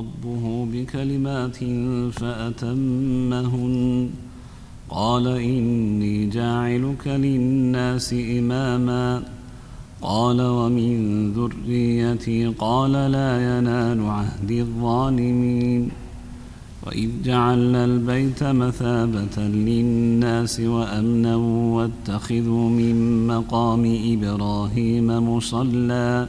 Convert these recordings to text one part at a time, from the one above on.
ربه بكلمات فأتمهن. قال إني جاعلك للناس إماما. قال ومن ذريتي؟ قال لا ينال عهد الظالمين. وإذ جعلنا البيت مثابة للناس وأمنا واتخذوا من مقام إبراهيم مصلى.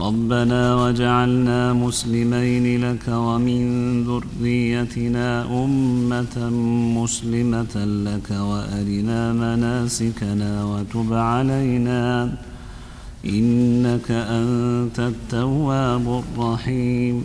ربنا وجعلنا مسلمين لك ومن ذريتنا أمة مسلمة لك وأرنا مناسكنا وتب علينا. إنك أنت التواب الرحيم.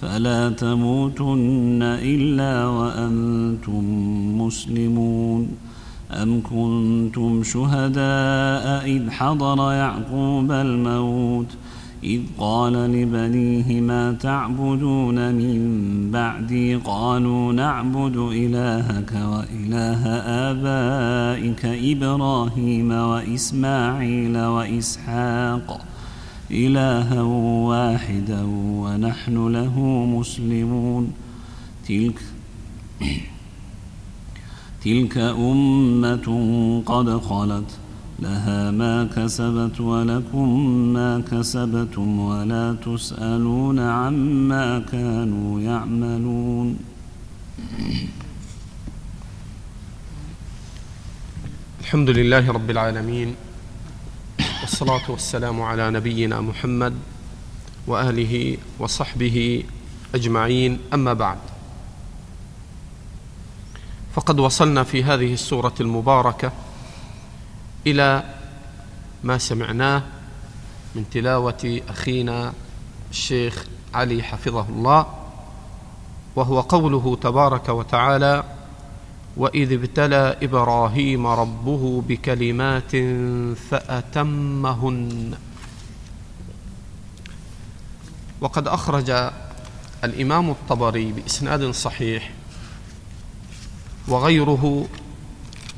فلا تموتن إلا وأنتم مسلمون. أم كنتم شهداء إذ حضر يعقوب الموت؟ إذ قال لبنيه ما تعبدون من بعدي؟ قالوا نعبد إلهك وإله آبائك إبراهيم وإسماعيل وإسحاق. إلها واحدا ونحن له مسلمون. تلك تلك أمة قد خلت لها ما كسبت ولكم ما كسبتم ولا تسألون عما كانوا يعملون. الحمد لله رب العالمين. والصلاة والسلام على نبينا محمد وآله وصحبه أجمعين. أما بعد فقد وصلنا في هذه السورة المباركة إلى ما سمعناه من تلاوة أخينا الشيخ علي حفظه الله وهو قوله تبارك وتعالى وإذ ابتلى إبراهيم ربه بكلمات فأتمهن. وقد أخرج الإمام الطبري بإسناد صحيح وغيره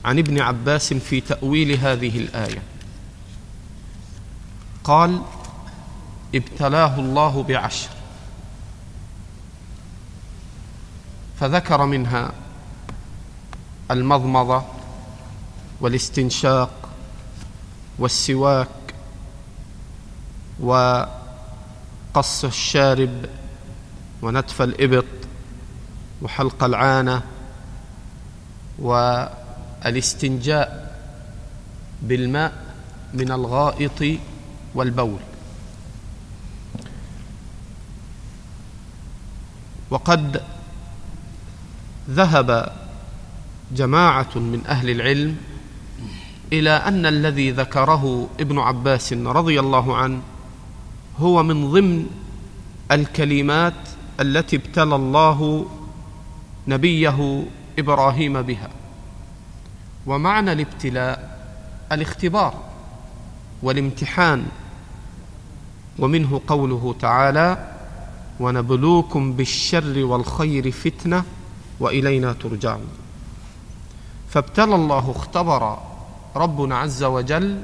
عن ابن عباس في تأويل هذه الآية. قال ابتلاه الله بعشر. فذكر منها المضمضة والاستنشاق والسواك وقص الشارب ونتف الإبط وحلق العانة والاستنجاء بالماء من الغائط والبول. وقد ذهب جماعة من أهل العلم إلى أن الذي ذكره ابن عباس رضي الله عنه هو من ضمن الكلمات التي ابتلى الله نبيه إبراهيم بها. ومعنى الابتلاء الاختبار والامتحان ومنه قوله تعالى ونبلوكم بالشر والخير فتنة وإلينا ترجعون فابتلى الله اختبر ربنا عز وجل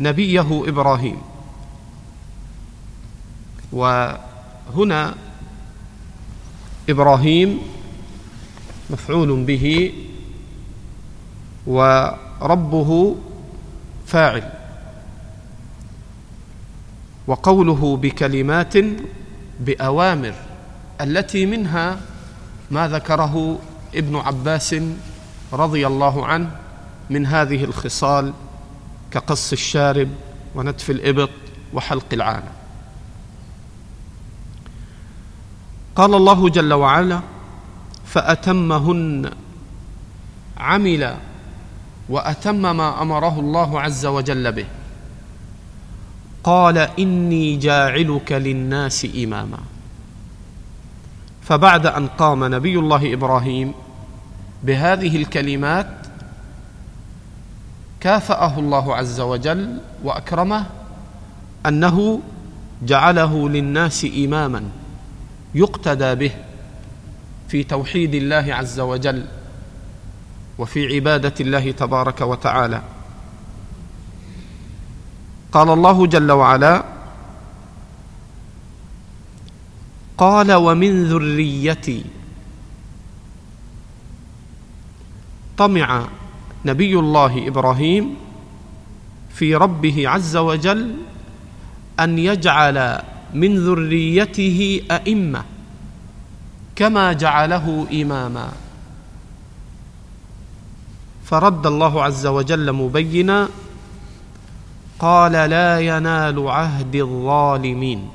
نبيه إبراهيم. وهنا إبراهيم مفعول به وربه فاعل وقوله بكلمات بأوامر التي منها ما ذكره ابن عباس رضي الله عنه من هذه الخصال كقص الشارب ونتف الإبط وحلق العانة. قال الله جل وعلا فأتمهن عمل وأتم ما أمره الله عز وجل به. قال إني جاعلك للناس إماما. فبعد أن قام نبي الله إبراهيم بهذه الكلمات كافأه الله عز وجل وأكرمه أنه جعله للناس إماما يقتدى به في توحيد الله عز وجل وفي عبادة الله تبارك وتعالى. قال الله جل وعلا قال ومن ذريتي طمع نبي الله إبراهيم في ربه عز وجل أن يجعل من ذريته أئمة كما جعله إماما. فرد الله عز وجل مبينا قال لا ينال عهد الظالمين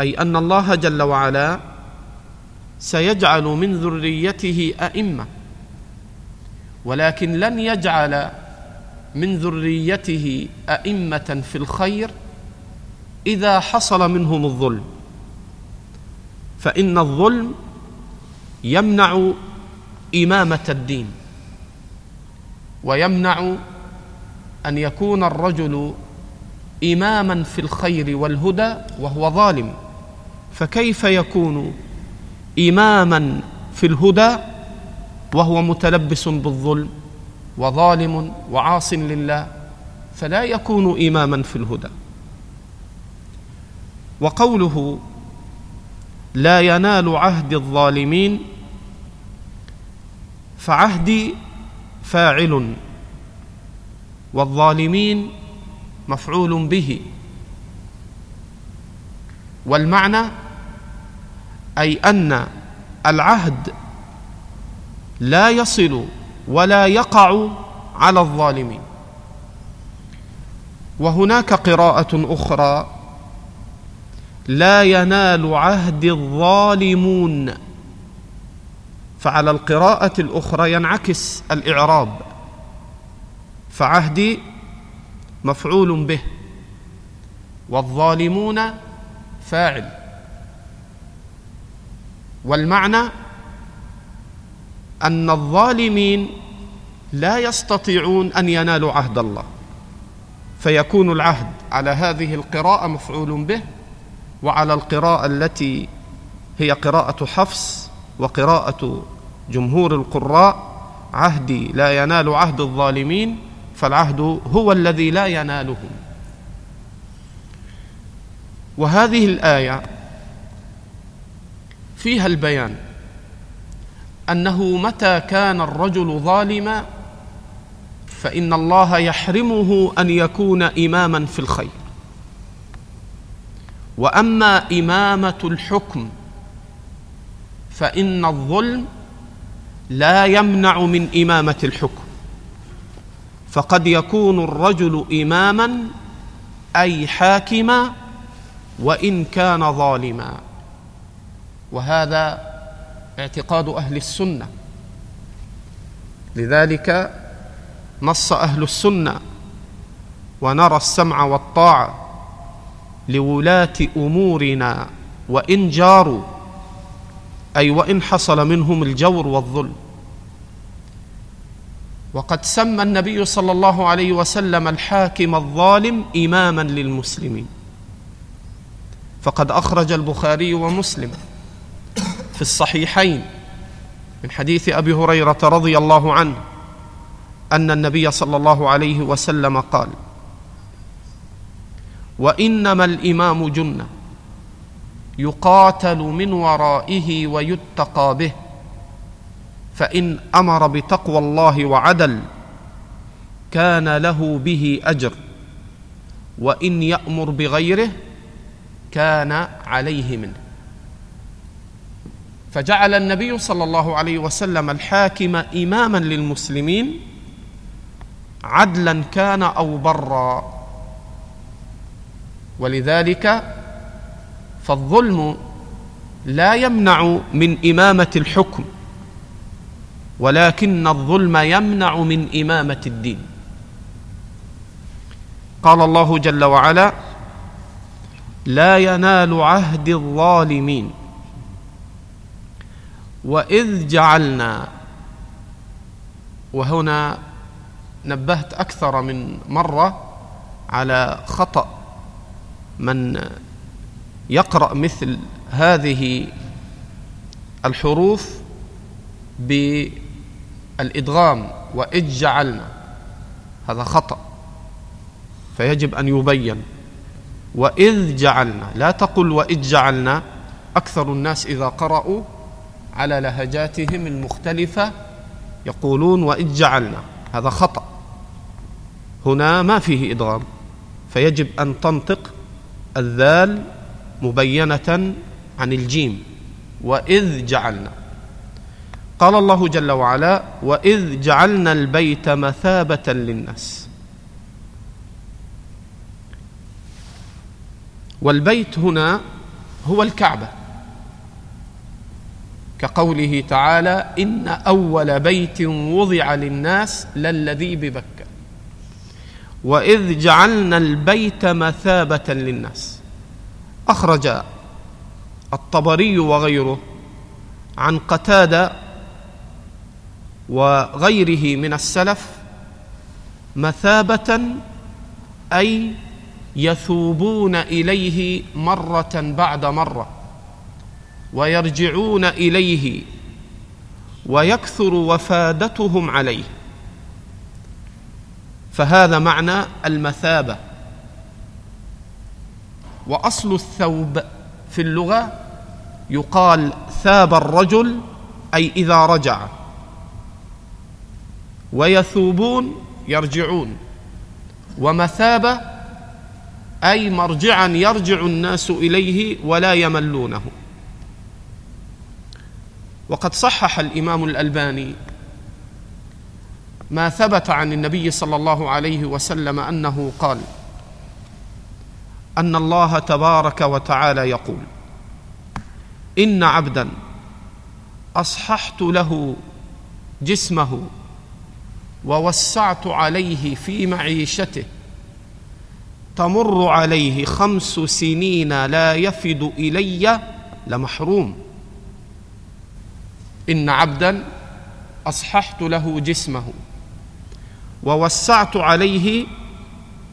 أي أن الله جل وعلا سيجعل من ذريته أئمة ولكن لن يجعل من ذريته أئمة في الخير إذا حصل منهم الظلم. فإن الظلم يمنع إمامة الدين ويمنع أن يكون الرجل إماما في الخير والهدى وهو ظالم. فكيف يكون إماما في الهدى وهو متلبس بالظلم وظالم وعاص لله فلا يكون إماما في الهدى. وقوله لا ينال عهد الظالمين فعهدي فاعل والظالمين مفعول به. والمعنى أي أن العهد لا يصل ولا يقع على الظالمين. وهناك قراءة أخرى. لا ينال عهد الظالمون. فعلى القراءة الأخرى ينعكس الإعراب. فعهدي مفعول به. والظالمون فاعل. والمعنى أن الظالمين لا يستطيعون أن ينالوا عهد الله فيكون العهد على هذه القراءة مفعول به وعلى القراءة التي هي قراءة حفص وقراءة جمهور القراء عهدي لا ينال عهد الظالمين فالعهد هو الذي لا ينالهم وهذه الآية فيها البيان أنه متى كان الرجل ظالما فإن الله يحرمه أن يكون إماما في الخير. وأما إمامة الحكم فإن الظلم لا يمنع من إمامة الحكم. فقد يكون الرجل إماما أي حاكما وإن كان ظالما. وهذا اعتقاد أهل السنة. لذلك نص أهل السنة ونرى السمع والطاعة لولاة أمورنا وإن جاروا أي وإن حصل منهم الجور والظلم. وقد سمى النبي صلى الله عليه وسلم الحاكم الظالم إماما للمسلمين. فقد أخرج البخاري ومسلم في الصحيحين من حديث أبي هريرة رضي الله عنه أن النبي صلى الله عليه وسلم قال وإنما الإمام جنة يقاتل من ورائه ويتقى به فإن أمر بتقوى الله وعدل كان له به أجر وإن يأمر بغيره كان عليه منه. فجعل النبي صلى الله عليه وسلم الحاكم إماما للمسلمين عدلا كان أو برا. ولذلك فالظلم لا يمنع من إمامة الحكم ولكن الظلم يمنع من إمامة الدين. قال الله جل وعلا لا ينال عهد الظالمين وإذ جعلنا وهنا نبهت أكثر من مرة على خطأ من يقرأ مثل هذه الحروف بالإدغام وإذ جعلنا. هذا خطأ فيجب أن يبين. وإذ جعلنا لا تقل وإذ جعلنا أكثر الناس إذا قرأوا على لهجاتهم المختلفة يقولون وإذ جعلنا. هذا خطأ. هنا ما فيه إدغام فيجب أن تنطق الذال مبينة عن الجيم. وإذ جعلنا. قال الله جل وعلا وإذ جعلنا البيت مثابة للناس. والبيت هنا هو الكعبة. كقوله تعالى إن أول بيت وضع للناس للذي ببكة. وإذ جعلنا البيت مثابة للناس. أخرج الطبري وغيره عن قتادة وغيره من السلف مثابة أي يثوبون إليه مرة بعد مرة. ويرجعون إليه ويكثر وفادتهم عليه. فهذا معنى المثابة. وأصل الثوب في اللغة يقال ثاب الرجل أي إذا رجع. ويثوبون يرجعون. ومثابة أي مرجعا يرجع الناس إليه ولا يملونه. وقد صحح الإمام الألباني ما ثبت عن النبي صلى الله عليه وسلم أنه قال أن الله تبارك وتعالى يقول إن عبدا أصححت له جسمه ووسعت عليه في معيشته تمر عليه خمس سنين لا يفد إلي لمحروم إن عبدا أصححت له جسمه ووسعت عليه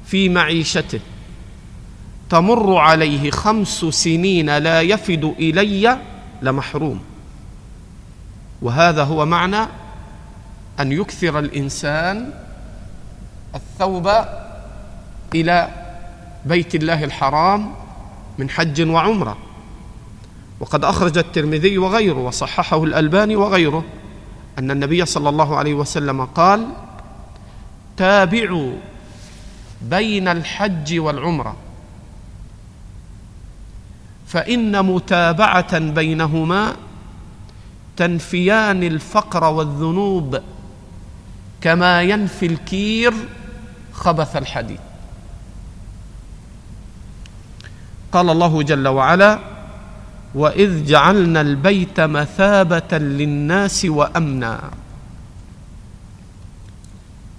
في معيشته. تمر عليه خمس سنين لا يفد إلي لمحروم. وهذا هو معنى أن يكثر الإنسان الثوب إلى بيت الله الحرام من حج وعمرة. وقد أخرج الترمذي وغيره وصححه الألباني وغيره أن النبي صلى الله عليه وسلم قال تابعوا بين الحج والعمرة فإن متابعة بينهما تنفيان الفقر والذنوب كما ينفي الكير خبث الحديد. قال الله جل وعلا وإذ جعلنا البيت مثابة للناس وأمنا.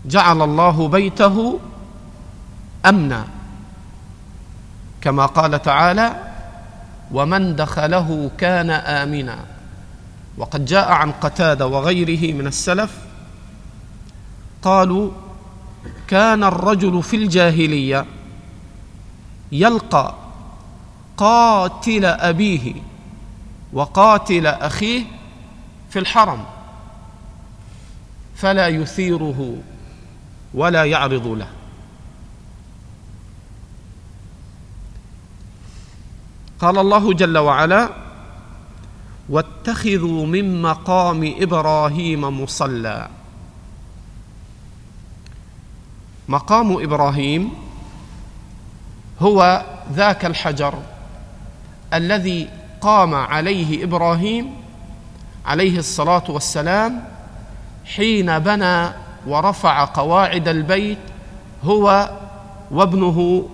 جعل الله بيته أمنا. كما قال تعالى ومن دخله كان آمنا وقد جاء عن قتادة وغيره من السلف قالوا كان الرجل في الجاهلية يلقى قاتل أبيه وقاتل أخيه في الحرم فلا يثيره ولا يعرض له. قال الله جل وعلا واتخذوا من مقام إبراهيم مصلى. مقام إبراهيم هو ذاك الحجر الذي قام عليه إبراهيم عليه الصلاة والسلام حين بنى ورفع قواعد البيت هو وابنه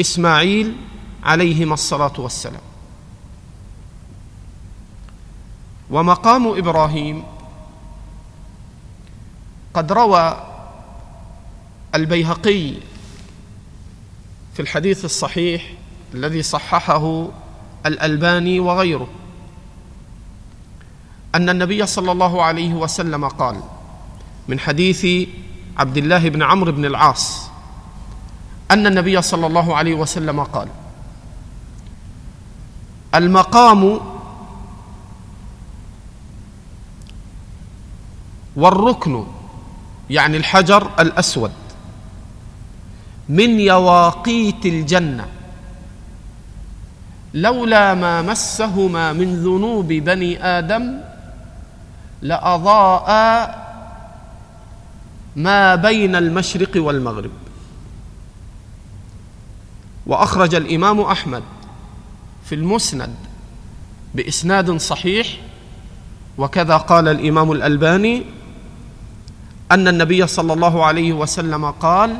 إسماعيل عليهما الصلاة والسلام. ومقام إبراهيم قد روى البيهقي في الحديث الصحيح الذي صححه الألباني وغيره. أن النبي صلى الله عليه وسلم قال من حديث عبد الله بن عمرو بن العاص أن النبي صلى الله عليه وسلم قال المقام والركن يعني الحجر الأسود من يواقيت الجنة. لولا ما مسهما من ذنوب بني آدم لأضاء ما بين المشرق والمغرب. وأخرج الإمام أحمد في المسند بإسناد صحيح وكذا قال الإمام الألباني أن النبي صلى الله عليه وسلم قال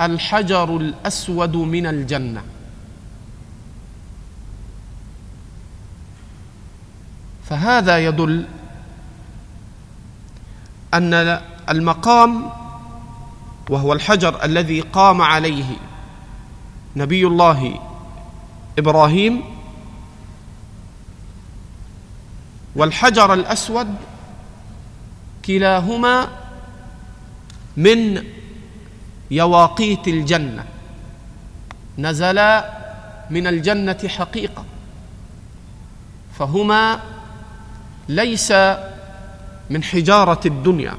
الحجر الأسود من الجنة. فهذا يدل أن المقام وهو الحجر الذي قام عليه نبي الله إبراهيم والحجر الأسود كلاهما من يواقيت الجنة نزلا من الجنة حقيقة فهما ليس من حجارة الدنيا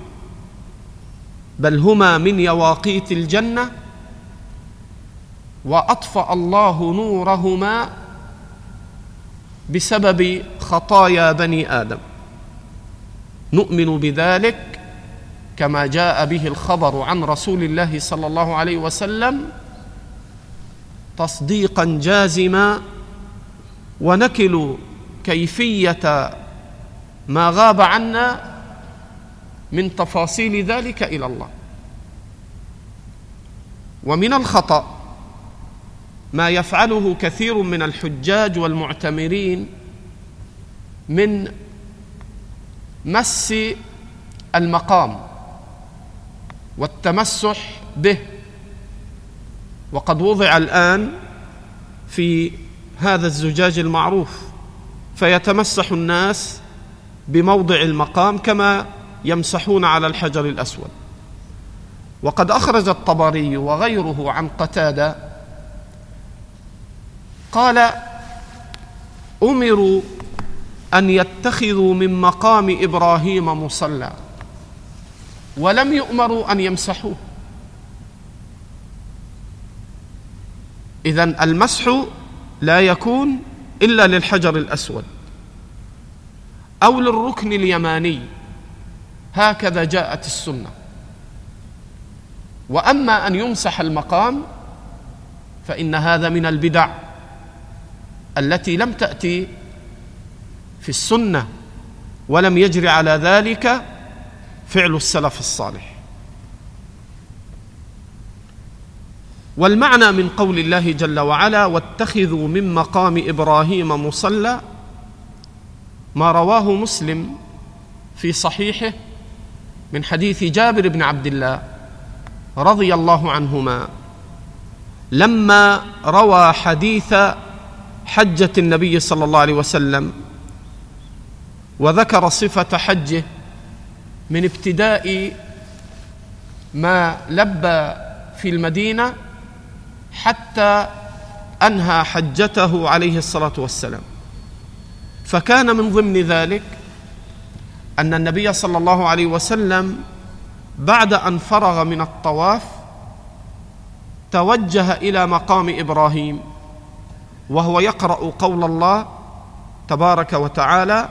بل هما من يواقيت الجنة وأطفأ الله نورهما بسبب خطايا بني آدم. نؤمن بذلك كما جاء به الخبر عن رسول الله صلى الله عليه وسلم تصديقا جازما ونكل كيفية ما غاب عنا من تفاصيل ذلك إلى الله. ومن الخطأ ما يفعله كثير من الحجاج والمعتمرين من مس المقام والتمسح به. وقد وضع الآن في هذا الزجاج المعروف فيتمسح الناس بموضع المقام كما يمسحون على الحجر الأسود. وقد أخرج الطبري وغيره عن قتادة قال أمروا أن يتخذوا من مقام إبراهيم مصلى ولم يؤمروا أن يمسحوه. اذا المسح لا يكون إلا للحجر الأسود. أو للركن اليماني. هكذا جاءت السنة. وأما أن يمسح المقام فإن هذا من البدع التي لم تأتي في السنة ولم يجر على ذلك فعل السلف الصالح. والمعنى من قول الله جل وعلا واتخذوا من مقام إبراهيم مصلى ما رواه مسلم في صحيحه من حديث جابر بن عبد الله رضي الله عنهما لما روى حديث حجة النبي صلى الله عليه وسلم وذكر صفة حجه من ابتداء ما لبى في المدينة حتى أنهى حجته عليه الصلاة والسلام. فكان من ضمن ذلك أن النبي صلى الله عليه وسلم بعد أن فرغ من الطواف توجه إلى مقام إبراهيم وهو يقرأ قول الله تبارك وتعالى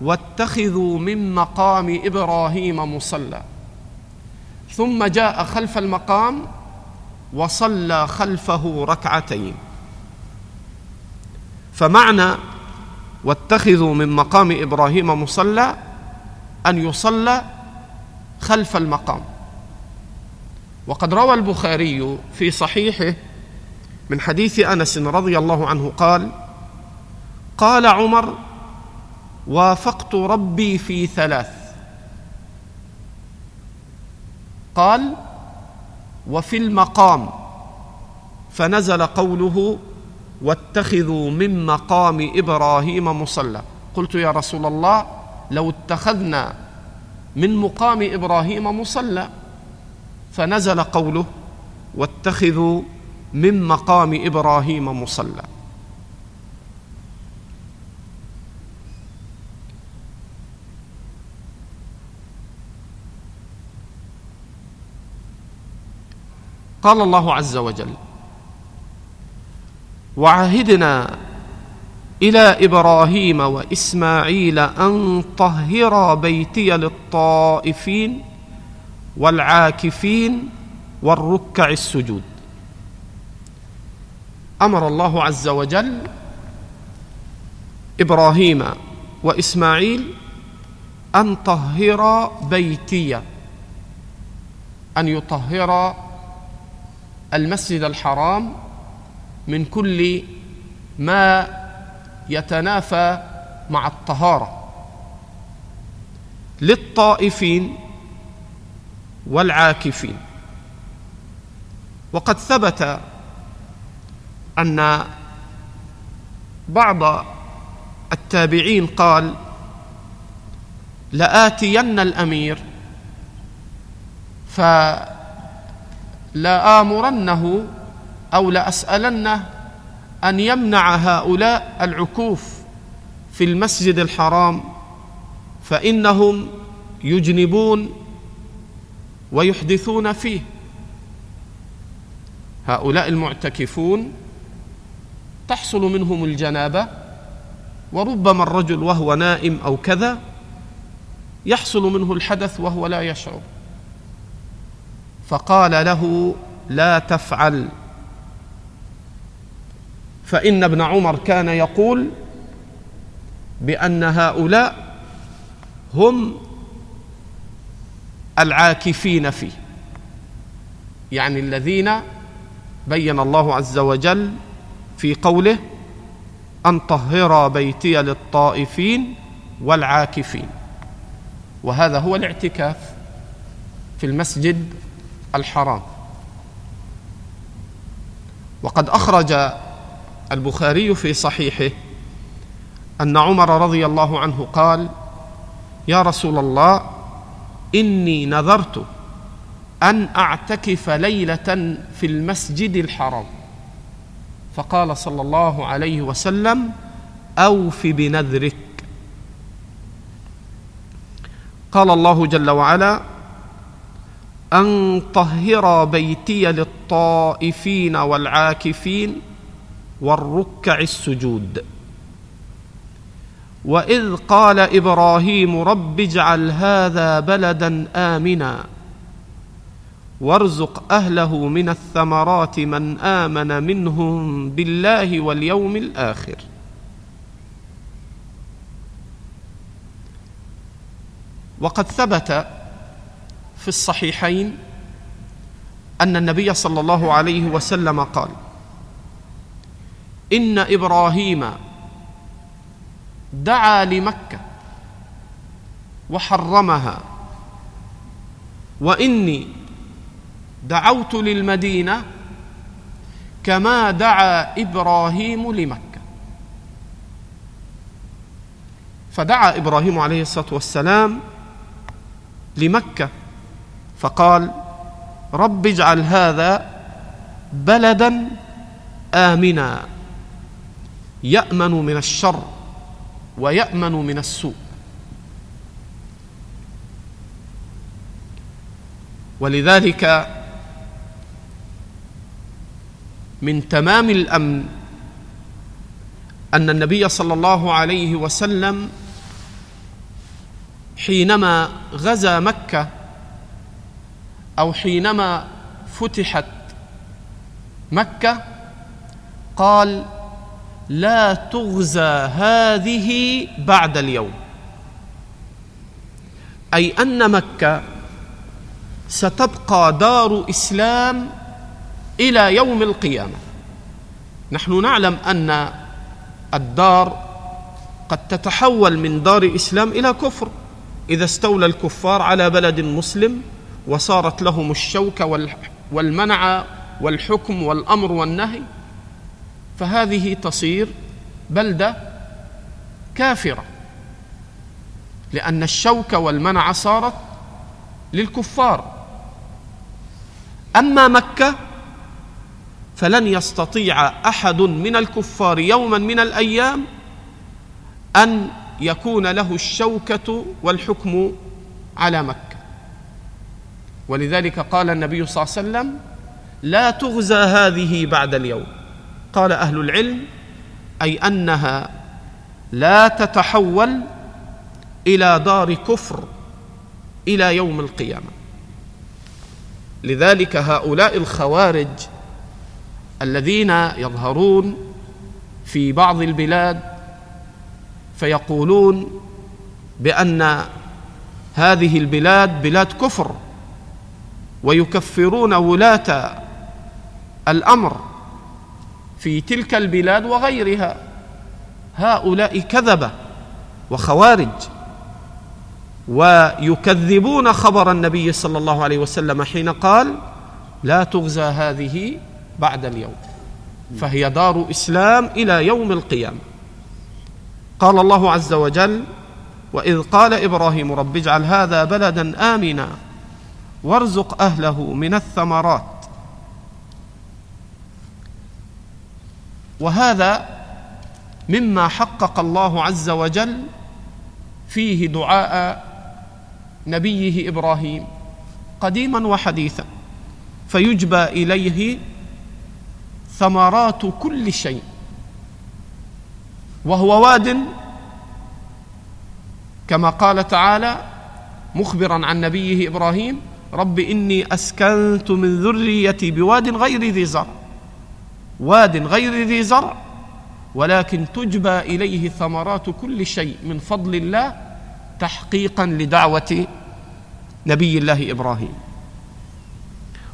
واتخذوا من مقام إبراهيم مصلى ثم جاء خلف المقام وصلى خلفه ركعتين. فمعنى واتخذوا من مقام إبراهيم مصلى أن يصلى خلف المقام. وقد روى البخاري في صحيحه من حديث أنس رضي الله عنه قال قال عمر وافقت ربي في ثلاث. قال وفي المقام. فنزل قوله واتخذوا من مقام إبراهيم مصلى. قلت يا رسول الله لو اتخذنا من مقام إبراهيم مصلى فنزل قوله واتخذوا من مقام إبراهيم مصلى. قال الله عز وجل وعهدنا إلى إبراهيم وإسماعيل أن طهرا بيتي للطائفين والعاكفين والركع السجود. أمر الله عز وجل إبراهيم وإسماعيل أن طهرا بيتي أن يطهر المسجد الحرام من كل ما يتنافى مع الطهارة للطائفين والعاكفين. وقد ثبت أن بعض التابعين قال لآتين الأمير فلآمرنه أو لاسالنه أن يمنع هؤلاء العكوف في المسجد الحرام فإنهم يجنبون ويحدثون فيه. هؤلاء المعتكفون تحصل منهم الجنابة وربما الرجل وهو نائم أو كذا يحصل منه الحدث وهو لا يشعر. فقال له لا تفعل. فإن ابن عمر كان يقول بأن هؤلاء هم العاكفين فيه يعني الذين بين الله عز وجل في قوله أن طهر بيتي للطائفين والعاكفين وهذا هو الاعتكاف في المسجد الحرام. وقد أخرج البخاري في صحيحه أن عمر رضي الله عنه قال يا رسول الله إني نذرت أن أعتكف ليلة في المسجد الحرام. فقال صلى الله عليه وسلم أوف بنذرك. قال الله جل وعلا أن طهر بيتي للطائفين والعاكفين والركع السجود. وإذ قال إبراهيم رب اجعل هذا بلدا آمنا وارزق أهله من الثمرات من آمن منهم بالله واليوم الآخر. وقد ثبت في الصحيحين أن النبي صلى الله عليه وسلم قال إن إبراهيم دعا لمكة وحرمها وإني دعوت للمدينة كما دعا إبراهيم لمكة. فدعا إبراهيم عليه الصلاة والسلام لمكة فقال رب اجعل هذا بلدا امنا. يأمن من الشر ويأمن من السوء. ولذلك من تمام الأمن أن النبي صلى الله عليه وسلم حينما غزا مكة أو حينما فتحت مكة قال لا تغزى هذه بعد اليوم. أي أن مكة ستبقى دار إسلام إلى يوم القيامة. نحن نعلم أن الدار قد تتحول من دار إسلام إلى كفر. إذا استولى الكفار على بلد مسلم وصارت لهم الشوكة والمنع والحكم والأمر والنهي فهذه تصير بلدة كافرة لأن الشوكه والمنع صارت للكفار. أما مكة فلن يستطيع أحد من الكفار يوما من الأيام أن يكون له الشوكة والحكم على مكة. ولذلك قال النبي صلى الله عليه وسلم لا تغزى هذه بعد اليوم. قال أهل العلم أي أنها لا تتحول إلى دار كفر إلى يوم القيامة. لذلك هؤلاء الخوارج الذين يظهرون في بعض البلاد فيقولون بأن هذه البلاد بلاد كفر ويكفرون ولاة الأمر. في تلك البلاد وغيرها. هؤلاء كذبة وخوارج ويكذبون خبر النبي صلى الله عليه وسلم حين قال لا تغزى هذه بعد اليوم. فهي دار إسلام إلى يوم القيامة. قال الله عز وجل وإذ قال إبراهيم رب اجعل هذا بلدا آمنا وارزق أهله من الثمرات وهذا مما حقق الله عز وجل فيه دعاء نبيه إبراهيم قديما وحديثا فيجبى إليه ثمرات كل شيء وهو واد كما قال تعالى مخبرا عن نبيه إبراهيم رب إني أسكنت من ذريتي بواد غير ذي زرع واد غير ذي زرع ولكن تجبى إليه ثمرات كل شيء من فضل الله تحقيقا لدعوة نبي الله إبراهيم.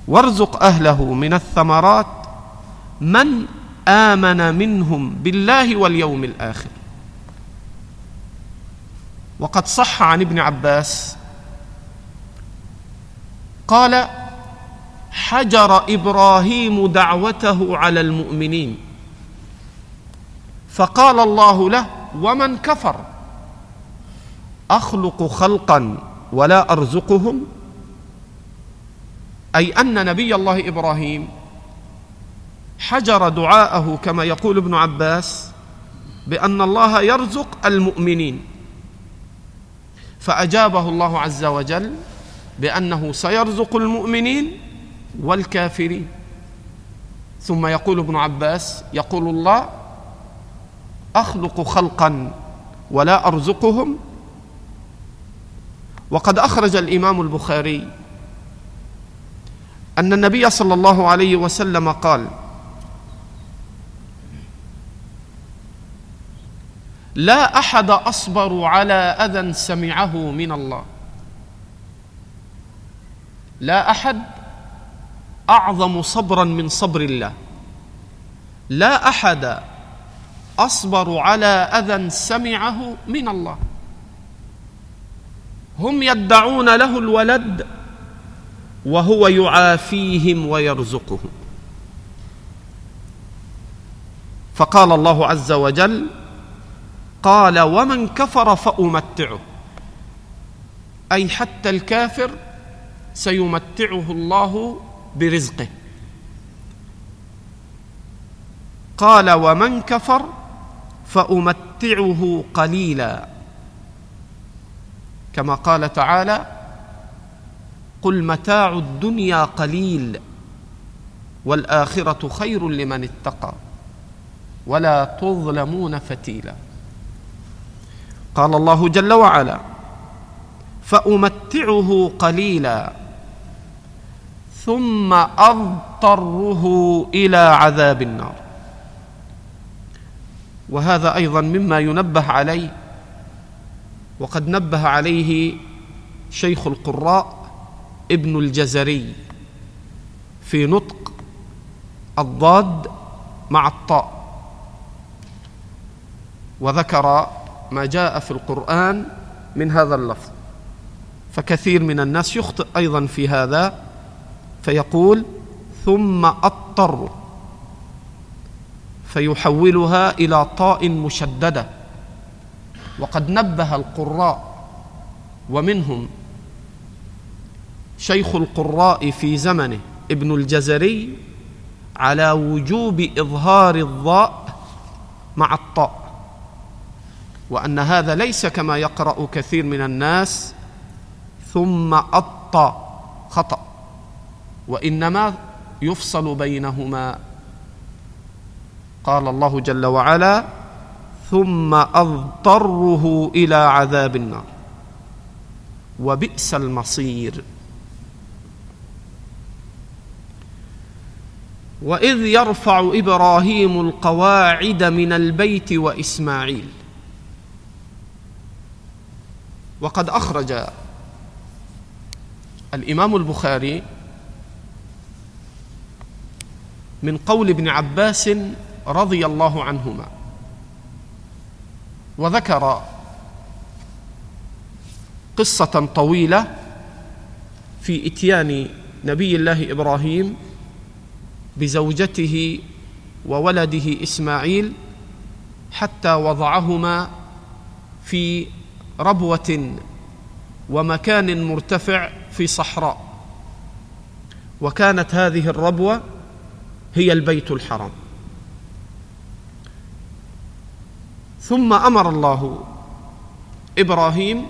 وارزق أهله من الثمرات من آمن منهم بالله واليوم الآخر. وقد صح عن ابن عباس قال حجر إبراهيم دعوته على المؤمنين. فقال الله له ومن كفر؟ أخلق خلقا ولا أرزقهم؟ أي أن نبي الله إبراهيم حجر دعاءه كما يقول ابن عباس بأن الله يرزق المؤمنين. فأجابه الله عز وجل بأنه سيرزق المؤمنين والكافرين. ثم يقول ابن عباس يقول الله أخلق خلقا ولا أرزقهم. وقد أخرج الإمام البخاري أن النبي صلى الله عليه وسلم قال لا أحد أصبر على أذى سمعه من الله. لا أحد أعظم صبرا من صبر الله. لا أحد أصبر على أذى سمعه من الله. هم يدعون له الولد وهو يعافيهم ويرزقهم. فقال الله عز وجل قال ومن كفر فأمتعه. أي حتى الكافر سيمتعه الله برزقه. قال ومن كفر فأمتعه قليلا. كما قال تعالى قل متاع الدنيا قليل والآخرة خير لمن اتقى ولا تظلمون فتيلا. قال الله جل وعلا فأمتعه قليلا. ثم أضطره إلى عذاب النار. وهذا أيضا مما ينبه عليه وقد نبه عليه شيخ القراء ابن الجزري في نطق الضاد مع الطاء. وذكر ما جاء في القرآن من هذا اللفظ فكثير من الناس يخطئ أيضا في هذا فيقول ثم أضطر فيحولها إلى طاء مشددة وقد نبه القراء ومنهم شيخ القراء في زمنه ابن الجزري على وجوب إظهار الضاء مع الطاء وأن هذا ليس كما يقرأ كثير من الناس ثم الطاء خطأ وإنما يفصل بينهما. قال الله جل وعلا ثم أضطره إلى عذاب النار. وبئس المصير. وإذ يرفع إبراهيم القواعد من البيت وإسماعيل. وقد أخرج الإمام البخاري من قول ابن عباس رضي الله عنهما. وذكر قصة طويلة في إتيان نبي الله إبراهيم بزوجته وولده إسماعيل حتى وضعهما في ربوة ومكان مرتفع في صحراء. وكانت هذه الربوة هي البيت الحرام. ثم أمر الله إبراهيم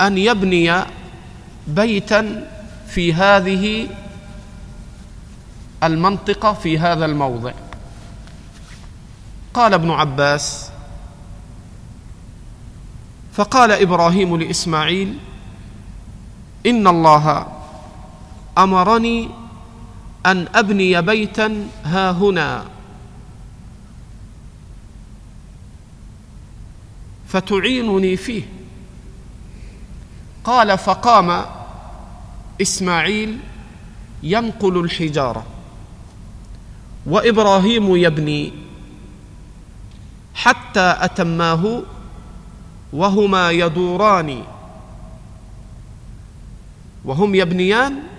أن يبني بيتا في هذه المنطقة في هذا الموضع. قال ابن عباس فقال إبراهيم لإسماعيل إن الله أمرني أن أبني بيتا ها هنا. فتعينني فيه. قال فقام إسماعيل ينقل الحجارة. وإبراهيم يبني. حتى أتماه وهما يدوران. وهم يبنيان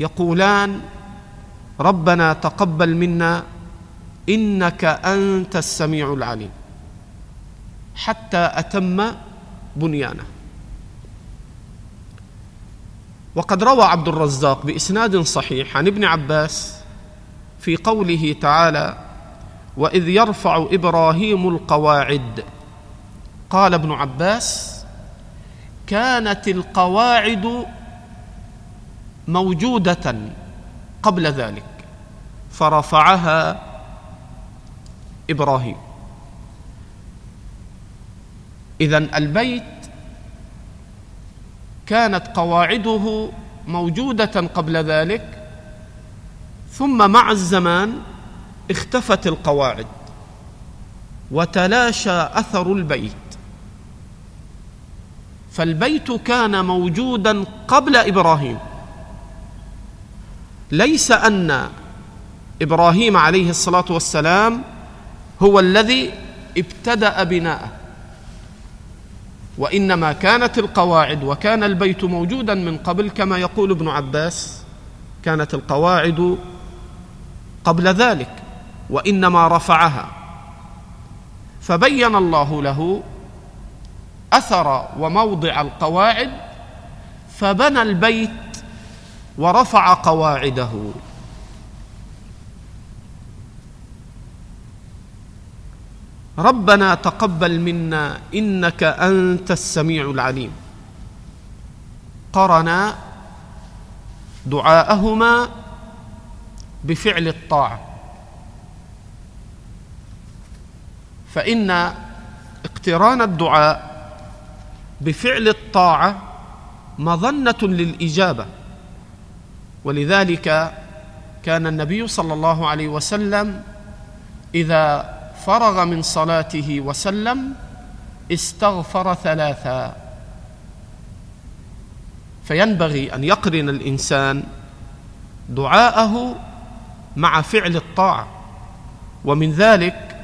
يقولان ربنا تقبل منا إنك أنت السميع العليم. حتى أتم بنيانه. وقد روى عبد الرزاق بإسناد صحيح عن ابن عباس في قوله تعالى وإذ يرفع إبراهيم القواعد قال ابن عباس كانت القواعد موجودة قبل ذلك فرفعها إبراهيم. اذا البيت كانت قواعده موجودة قبل ذلك ثم مع الزمان اختفت القواعد وتلاشى أثر البيت. فالبيت كان موجودا قبل إبراهيم. ليس أن إبراهيم عليه الصلاة والسلام هو الذي ابتدأ بناءه وإنما كانت القواعد وكان البيت موجودا من قبل كما يقول ابن عباس كانت القواعد قبل ذلك وإنما رفعها. فبين الله له أثر وموضع القواعد فبنى البيت ورفع قواعده. ربنا تقبل منا إنك أنت السميع العليم. قرنا دعاءهما بفعل الطاعة. فإن اقتران الدعاء بفعل الطاعة مظنة للإجابة. ولذلك كان النبي صلى الله عليه وسلم إذا فرغ من صلاته وسلم استغفر ثلاثا. فينبغي أن يقرن الإنسان دعاءه مع فعل الطاعة. ومن ذلك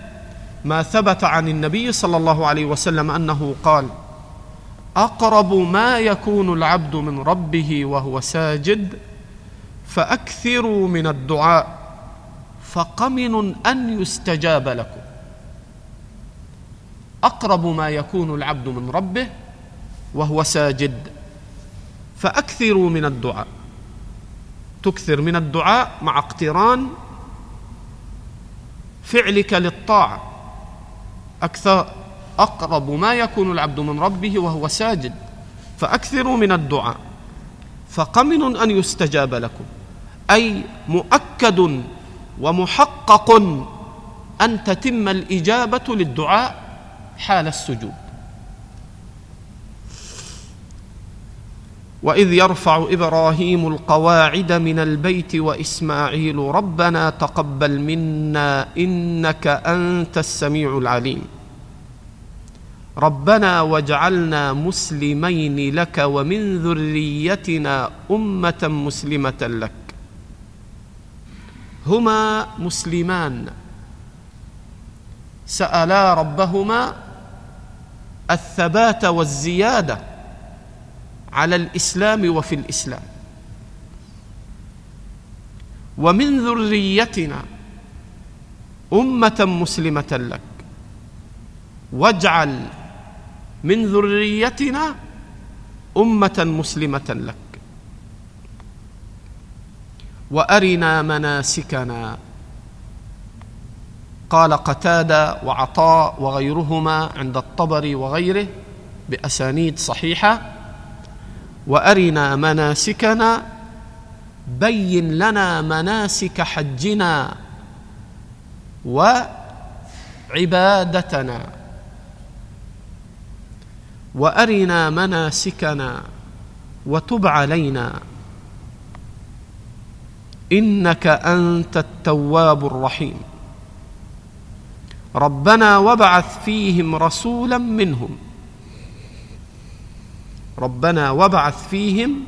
ما ثبت عن النبي صلى الله عليه وسلم أنه قال أقرب ما يكون العبد من ربه وهو ساجد فأكثروا من الدعاء فقمن أن يستجاب لكم. أقرب ما يكون العبد من ربه وهو ساجد. فأكثروا من الدعاء. تكثر من الدعاء مع اقتران فعلك للطاعة. أكثر أقرب ما يكون العبد من ربه وهو ساجد. فأكثروا من الدعاء. فقمن أن يستجاب لكم. أي مؤكد ومحقق أن تتم الإجابة للدعاء حال السجود. وإذ يرفع إبراهيم القواعد من البيت وإسماعيل ربنا تقبل منا إنك أنت السميع العليم. ربنا واجعلنا مسلمين لك ومن ذريتنا أمة مسلمة لك. هما مسلمان. سالا ربهما الثبات والزياده على الاسلام وفي الاسلام. ومن ذريتنا امه مسلمه لك. واجعل من ذريتنا امه مسلمه لك. وأرنا مناسكنا. قال قتادة وعطاء وغيرهما عند الطبري وغيره بأسانيد صحيحة. وأرنا مناسكنا بين لنا مناسك حجنا وعبادتنا. وأرنا مناسكنا وتب علينا. إنك أنت التواب الرحيم. ربنا وابعث فيهم رسولا منهم. ربنا وابعث فيهم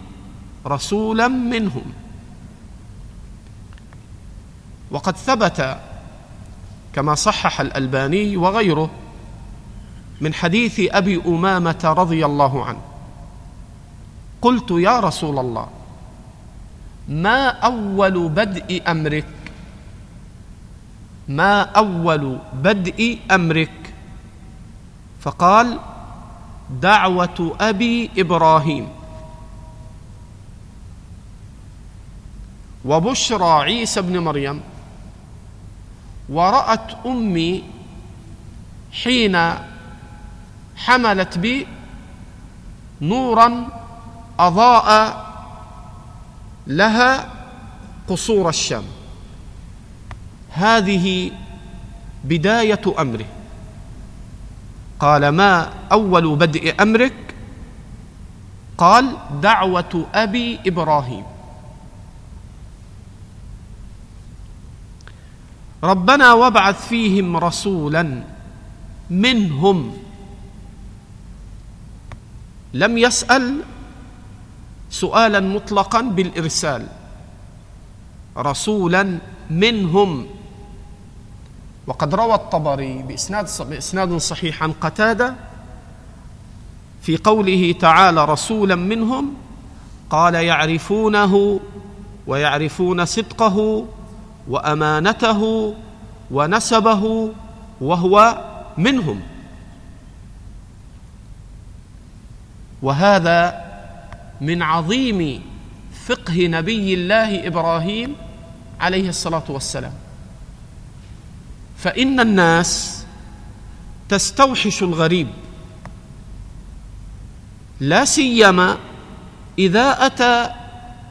رسولا منهم. وقد ثبت كما صحح الألباني وغيره من حديث أبي أمامة رضي الله عنه. قلت يا رسول الله ما أول بدء أمرك؟ ما أول بدء أمرك؟ فقال دعوة أبي إبراهيم. وبشرى عيسى بن مريم. ورأت أمي حين حملت بي نورا أضاء لها قصور الشام. هذه بداية أمره. قال ما أول بدء أمرك؟ قال دعوة أبي إبراهيم. ربنا وابعث فيهم رسولا منهم. لم يسأل سؤالا مطلقا بالإرسال. رسولا منهم. وقد روى الطبري بإسناد, بإسناد صحيح عن قتادة في قوله تعالى رسولا منهم قال يعرفونه ويعرفون صدقه وأمانته ونسبه وهو منهم. وهذا من عظيم فقه نبي الله إبراهيم عليه الصلاة والسلام. فإن الناس تستوحش الغريب لا سيما إذا أتى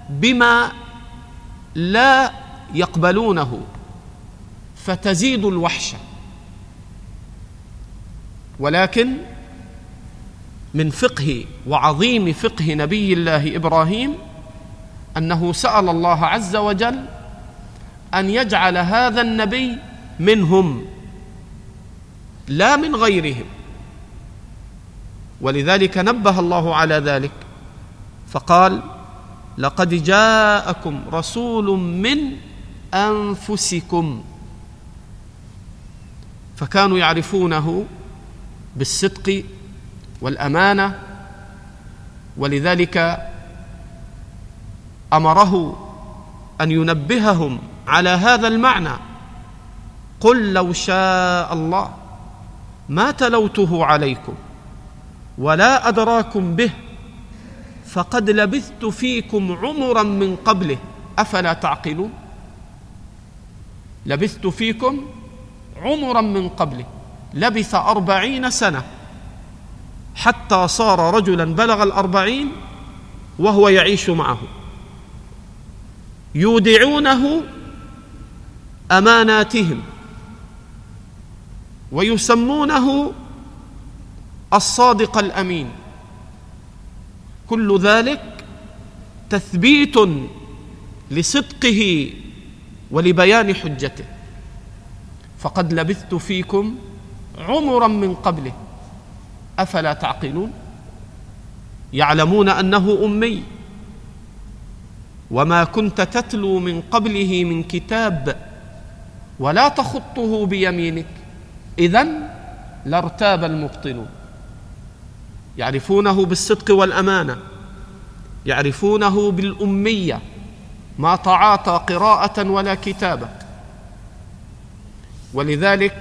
بما لا يقبلونه فتزيد الوحشه ولكن من فقه وعظيم فقه نبي الله إبراهيم أنه سأل الله عز وجل أن يجعل هذا النبي منهم لا من غيرهم. ولذلك نبه الله على ذلك فقال لقد جاءكم رسول من أنفسكم فكانوا يعرفونه بالصدق والأمانة ولذلك أمره أن ينبههم على هذا المعنى. قل لو شاء الله ما تلوته عليكم ولا أدراكم به فقد لبثت فيكم عمرا من قبله. أفلا تعقلون؟ لبثت فيكم عمرا من قبله. لبث أربعين سنة. حتى صار رجلا بلغ الأربعين وهو يعيش معه. يودعونه أماناتهم ويسمونه الصادق الأمين. كل ذلك تثبيت لصدقه ولبيان حجته. فقد لبثت فيكم عمرا من قبله. أفلا تعقلون؟ يعلمون أنه أمي. وما كنت تتلو من قبله من كتاب ولا تخطه بيمينك. اذا لارتاب المبطلون. يعرفونه بالصدق والأمانة. يعرفونه بالأمية. ما تعاطى قراءة ولا كتابة. ولذلك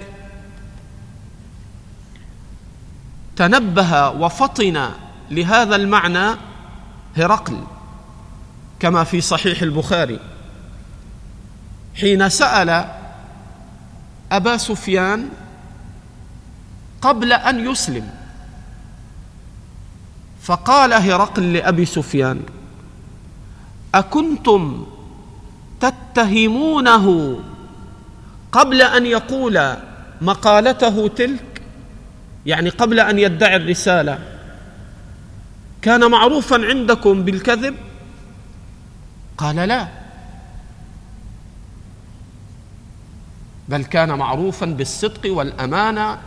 تنبه وفطن لهذا المعنى هرقل كما في صحيح البخاري. حين سأل أبا سفيان قبل أن يسلم فقال هرقل لأبي سفيان أكنتم تتهمونه قبل أن يقول مقالته تلك؟ يعني قبل أن يدعي الرسالة. كان معروفا عندكم بالكذب؟ قال لا. بل كان معروفا بالصدق والأمانة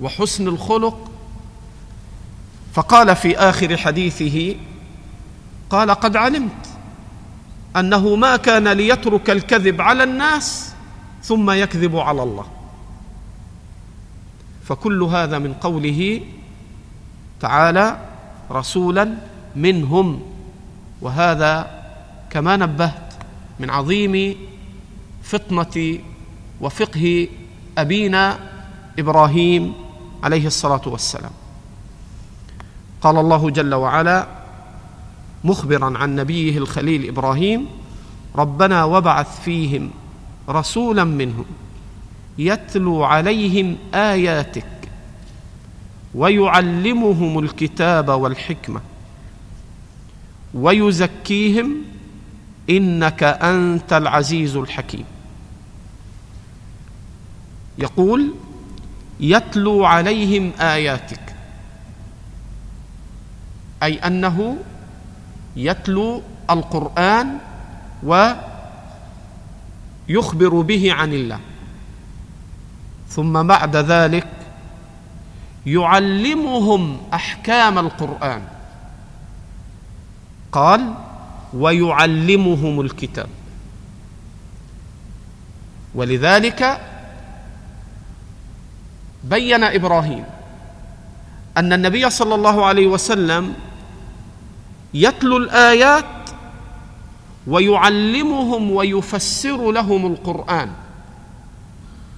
وحسن الخلق. فقال في آخر حديثه قال قد علمت أنه ما كان ليترك الكذب على الناس ثم يكذب على الله. فكل هذا من قوله تعالى رسولا منهم. وهذا كما نبهت من عظيم فطنة وفقه أبينا إبراهيم عليه الصلاة والسلام. قال الله جل وعلا مخبرا عن نبيه الخليل إبراهيم ربنا وبعث فيهم رسولا منهم. يتلو عليهم آياتك ويعلمهم الكتاب والحكمة ويزكيهم إنك أنت العزيز الحكيم. يقول يتلو عليهم آياتك. أي أنه يتلو القرآن ويخبر به عن الله. ثم بعد ذلك يعلمهم أحكام القرآن. قال ويعلمهم الكتاب. ولذلك بين إبراهيم أن النبي صلى الله عليه وسلم يتلو الآيات ويعلمهم ويفسر لهم القرآن.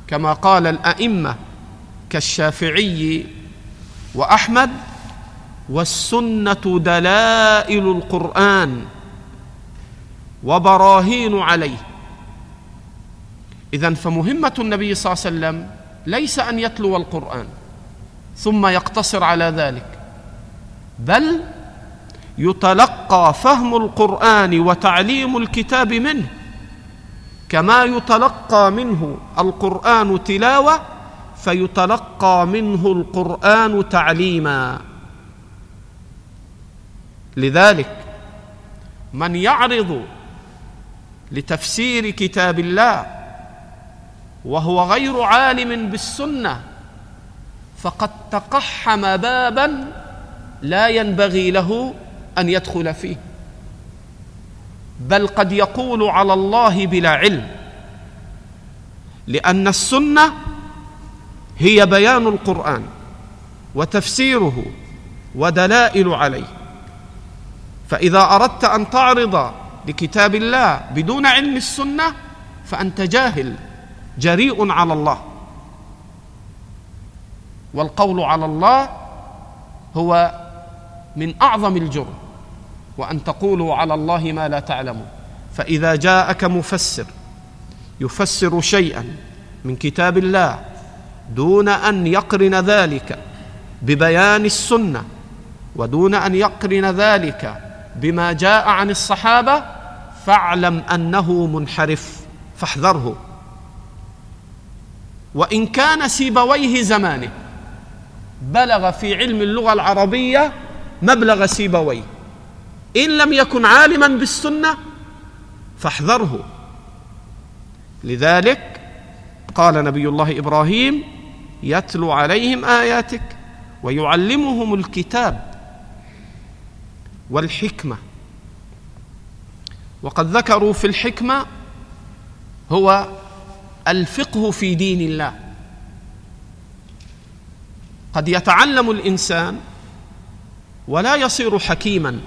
كما قال الأئمة كالشافعي وأحمد والسنة دلائل القرآن وبراهين عليه. اذا فمهمة النبي صلى الله عليه وسلم ليس أن يتلو القرآن ثم يقتصر على ذلك بل يتلقى فهم القرآن وتعليم الكتاب منه كما يتلقى منه القرآن تلاوة فيتلقى منه القرآن تعليما. لذلك من يعرض لتفسير كتاب الله وهو غير عالم بالسنة فقد تقحم بابا لا ينبغي له أن يدخل فيه. بل قد يقول على الله بلا علم. لأن السنة هي بيان القرآن وتفسيره ودلائل عليه. فإذا أردت أن تعرض لكتاب الله بدون علم السنة فأنت جاهل جريء على الله. والقول على الله هو من أعظم الجرم. وأن تقولوا على الله ما لا تعلمون. فإذا جاءك مفسر يفسر شيئا من كتاب الله دون أن يقرن ذلك ببيان السنة ودون أن يقرن ذلك بما جاء عن الصحابة فاعلم أنه منحرف فاحذره. وإن كان سيبويه زمانه بلغ في علم اللغة العربية مبلغ سيبويه. إن لم يكن عالما بالسنة فاحذره. لذلك قال نبي الله إبراهيم يتلو عليهم آياتك ويعلمهم الكتاب والحكمة. وقد ذكروا في الحكمة هو الفقه في دين الله. قد يتعلم الإنسان ولا يصير حكيما.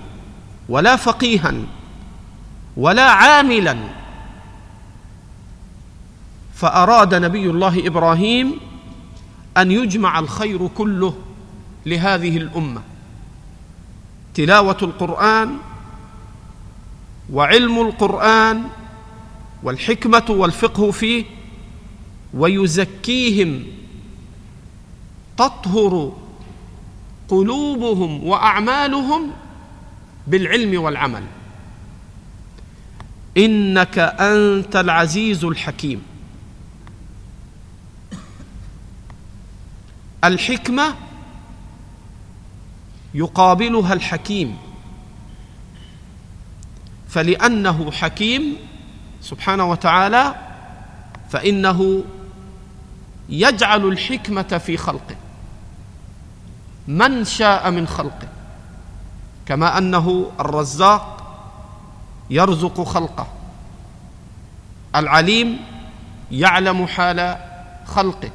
ولا فقيها ولا عاملا. فأراد نبي الله إبراهيم أن يجمع الخير كله لهذه الأمة. تلاوة القرآن وعلم القرآن والحكمة والفقه فيه ويزكيهم تطهر قلوبهم وأعمالهم بالعلم والعمل. إنك أنت العزيز الحكيم. الحكمة يقابلها الحكيم. فلأنه حكيم سبحانه وتعالى فإنه يجعل الحكمة في خلقه. من شاء من خلقه. كما أنه الرزاق يرزق خلقه. العليم يعلم حال خلقه.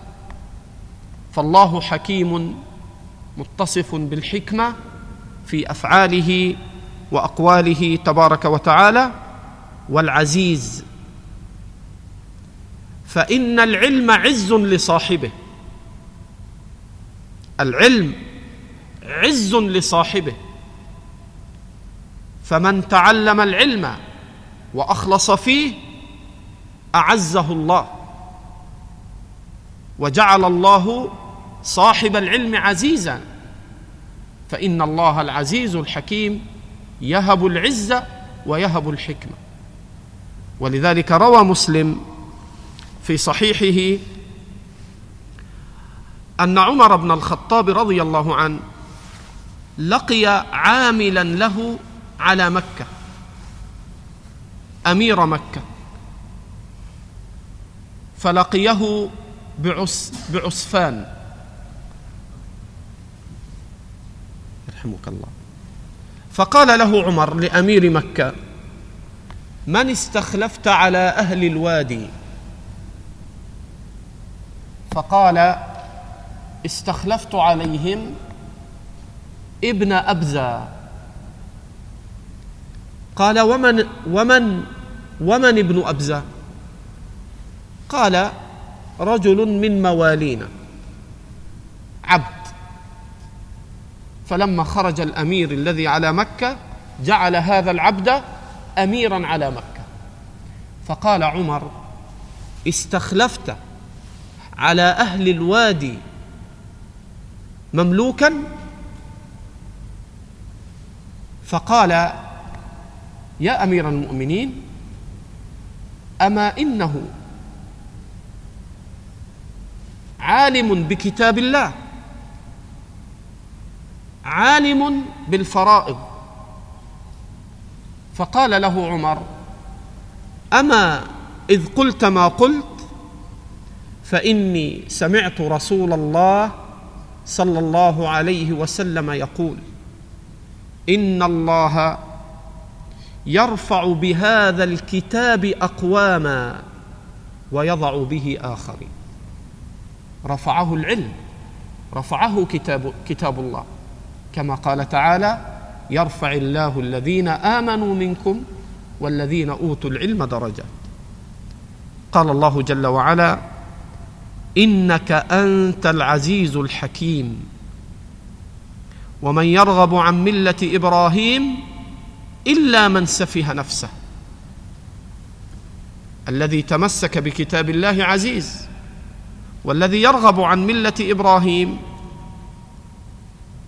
فالله حكيم متصف بالحكمة في أفعاله وأقواله تبارك وتعالى والعزيز. فإن العلم عز لصاحبه. العلم عز لصاحبه. فمن تعلم العلم وأخلص فيه أعزه الله وجعل الله صاحب العلم عزيزا فإن الله العزيز الحكيم يهب العزه ويهب الحكمة. ولذلك روى مسلم في صحيحه أن عمر بن الخطاب رضي الله عنه لقي عاملا له على مكة. أمير مكة. فلقيه بعس بعسفان يرحمك الله. فقال له عمر لأمير مكة من استخلفت على أهل الوادي؟ فقال استخلفت عليهم ابن ابزه قال ومن ومن ومن ابن أبزة؟ قال رجل من موالينا عبد. فلما خرج الأمير الذي على مكة جعل هذا العبد اميرا على مكة. فقال عمر استخلفت على أهل الوادي مملوكا؟ فقال يا أمير المؤمنين أما إنه عالم بكتاب الله عالم بالفرائض. فقال له عمر أما إذ قلت ما قلت فإني سمعت رسول الله صلى الله عليه وسلم يقول إن الله يرفع بهذا الكتاب أقواما ويضع به آخرين. رفعه العلم رفعه كتاب كتاب الله. كما قال تعالى يرفع الله الذين آمنوا منكم والذين أوتوا العلم درجات. قال الله جل وعلا إنك أنت العزيز الحكيم. ومن يرغب عن ملة إبراهيم إلا من سفه نفسه. الذي تمسك بكتاب الله عزيز والذي يرغب عن ملة إبراهيم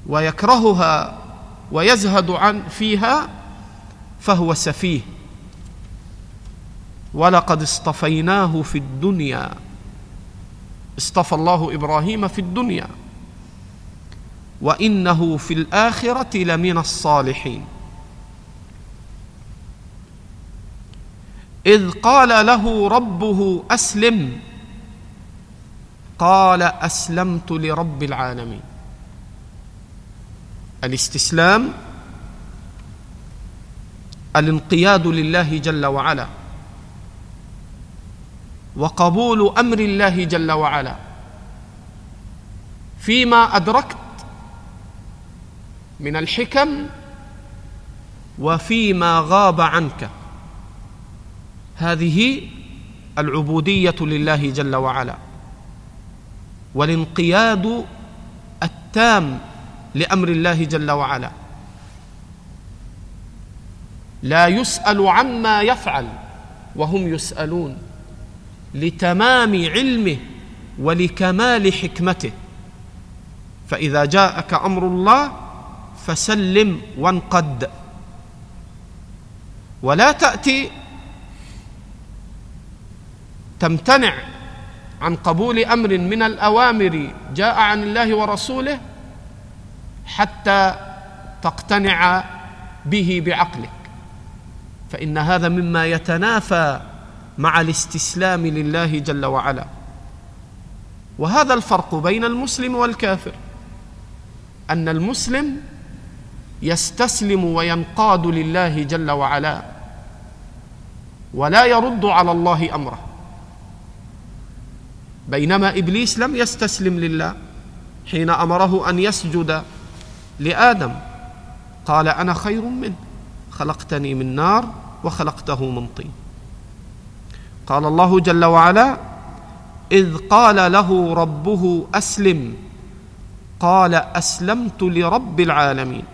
ويكرهها ويزهد عن فيها فهو سفيه. ولقد اصطفيناه في الدنيا. اصطفى الله إبراهيم في الدنيا. وإنه في الآخرة لمن الصالحين. إذ قال له ربه أسلم. قال أسلمت لرب العالمين. الاستسلام الانقياد لله جل وعلا وقبول أمر الله جل وعلا. فيما أدركت من الحكم وفيما غاب عنك. هذه العبودية لله جل وعلا والانقياد التام لأمر الله جل وعلا. لا يسأل عما يفعل وهم يسألون لتمام علمه ولكمال حكمته. فإذا جاءك أمر الله فسلم وانقد. ولا تأتي تمتنع عن قبول أمر من الأوامر جاء عن الله ورسوله حتى تقتنع به بعقلك. فإن هذا مما يتنافى مع الاستسلام لله جل وعلا. وهذا الفرق بين المسلم والكافر أن المسلم يستسلم وينقاد لله جل وعلا ولا يرد على الله أمره. بينما إبليس لم يستسلم لله حين أمره أن يسجد لآدم. قال أنا خير منه خلقتني من نار وخلقته من طين. قال الله جل وعلا إذ قال له ربه أسلم. قال أسلمت لرب العالمين.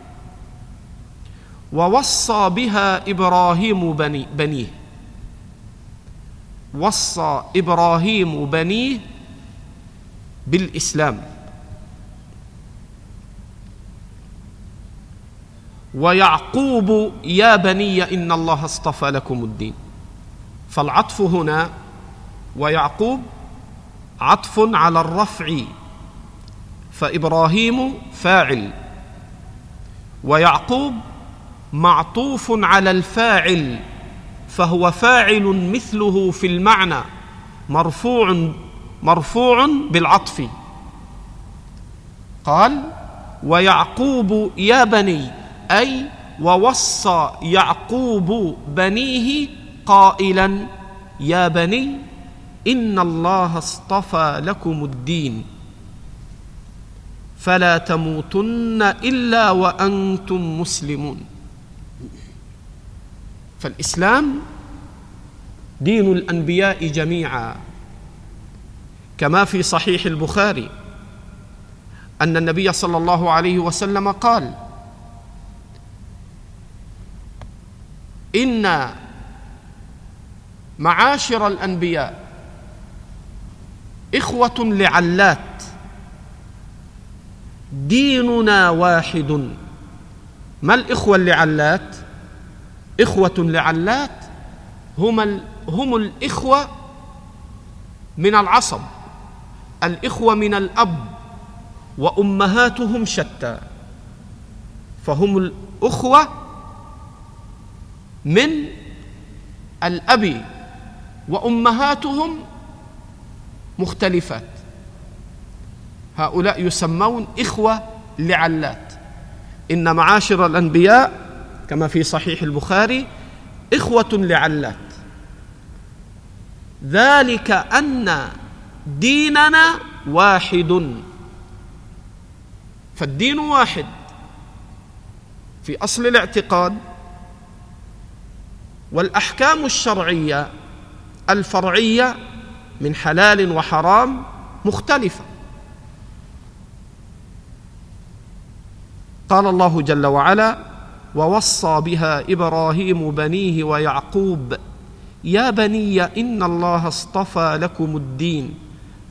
ووصى بها إبراهيم بني بنيه. وصى إبراهيم بنيه بالإسلام. ويعقوب يا بني إن الله اصطفى لكم الدين. فالعطف هنا ويعقوب عطف على الرفع فإبراهيم فاعل ويعقوب معطوف على الفاعل. فهو فاعل مثله في المعنى مرفوع مرفوع بالعطف. قال ويعقوب يا بني أي ووصى يعقوب بنيه قائلا يا بني إن الله اصطفى لكم الدين. فلا تموتن إلا وأنتم مسلمون. فالإسلام دين الأنبياء جميعا. كما في صحيح البخاري أن النبي صلى الله عليه وسلم قال إن معاشر الأنبياء إخوة لعلات ديننا واحد. ما الإخوة اللعلات؟ إخوة لعلات هم هم الإخوة من العصب الإخوة من الأب وأمهاتهم شتى فهم الأخوة من الأب وأمهاتهم مختلفات. هؤلاء يسمون إخوة لعلات. إن معاشر الأنبياء كما في صحيح البخاري إخوة لعلات. ذلك أن ديننا واحد. فالدين واحد. في أصل الاعتقاد والأحكام الشرعية الفرعية من حلال وحرام مختلفة. قال الله جل وعلا ووصى بها إبراهيم بنيه ويعقوب يا بني إن الله اصطفى لكم الدين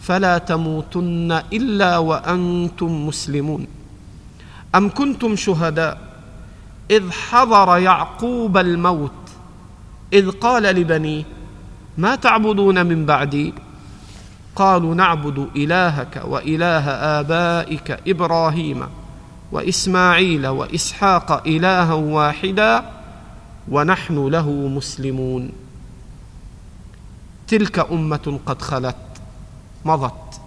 فلا تموتن إلا وأنتم مسلمون. أم كنتم شهداء؟ إذ حضر يعقوب الموت إذ قال لبنيه ما تعبدون من بعدي؟ قالوا نعبد إلهك وإله آبائك إبراهيم وإسماعيل وإسحاق إلها واحدا ونحن له مسلمون. تلك أمة قد خلت مضت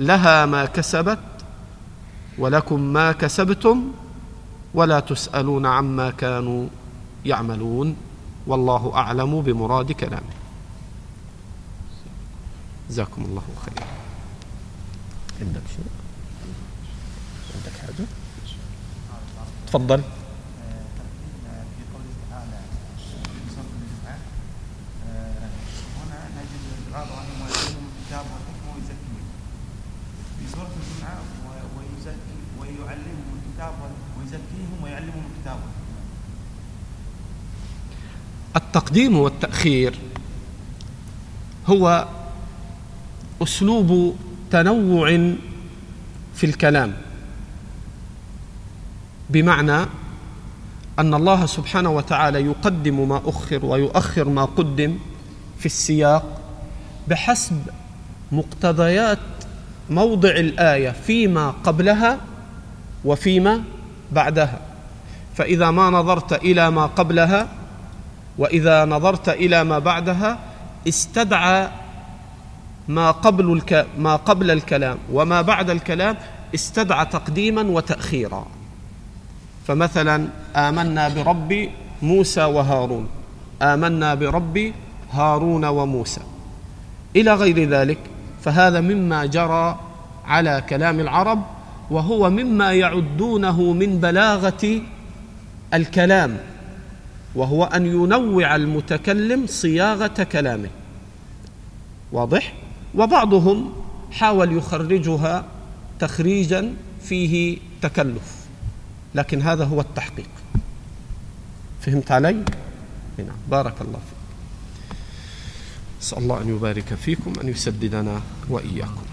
لها ما كسبت ولكم ما كسبتم ولا تسألون عما كانوا يعملون. والله أعلم بمراد كلامه. جزاكم الله خيرا. عندك شيء؟ عندك حاجة؟ تفضل التقديم والتأخير هو أسلوب تنوع في الكلام. بمعنى أن الله سبحانه وتعالى يقدم ما أخر ويؤخر ما قدم في السياق بحسب مقتضيات موضع الآية فيما قبلها وفيما بعدها. فإذا ما نظرت إلى ما قبلها وإذا نظرت إلى ما بعدها استدعى ما قبل الك... ما قبل الكلام وما بعد الكلام استدعى تقديما وتاخيرا. فمثلا آمنا برب موسى وهارون. آمنا برب هارون وموسى. إلى غير ذلك فهذا مما جرى على كلام العرب وهو مما يعدونه من بلاغة الكلام وهو أن ينوع المتكلم صياغة كلامه. واضح؟ وبعضهم حاول يخرجها تخريجا فيه تكلف. لكن هذا هو التحقيق. فهمت علي؟ نعم بارك الله فيك. أسأل الله أن يبارك فيكم أن يسددنا وإياكم.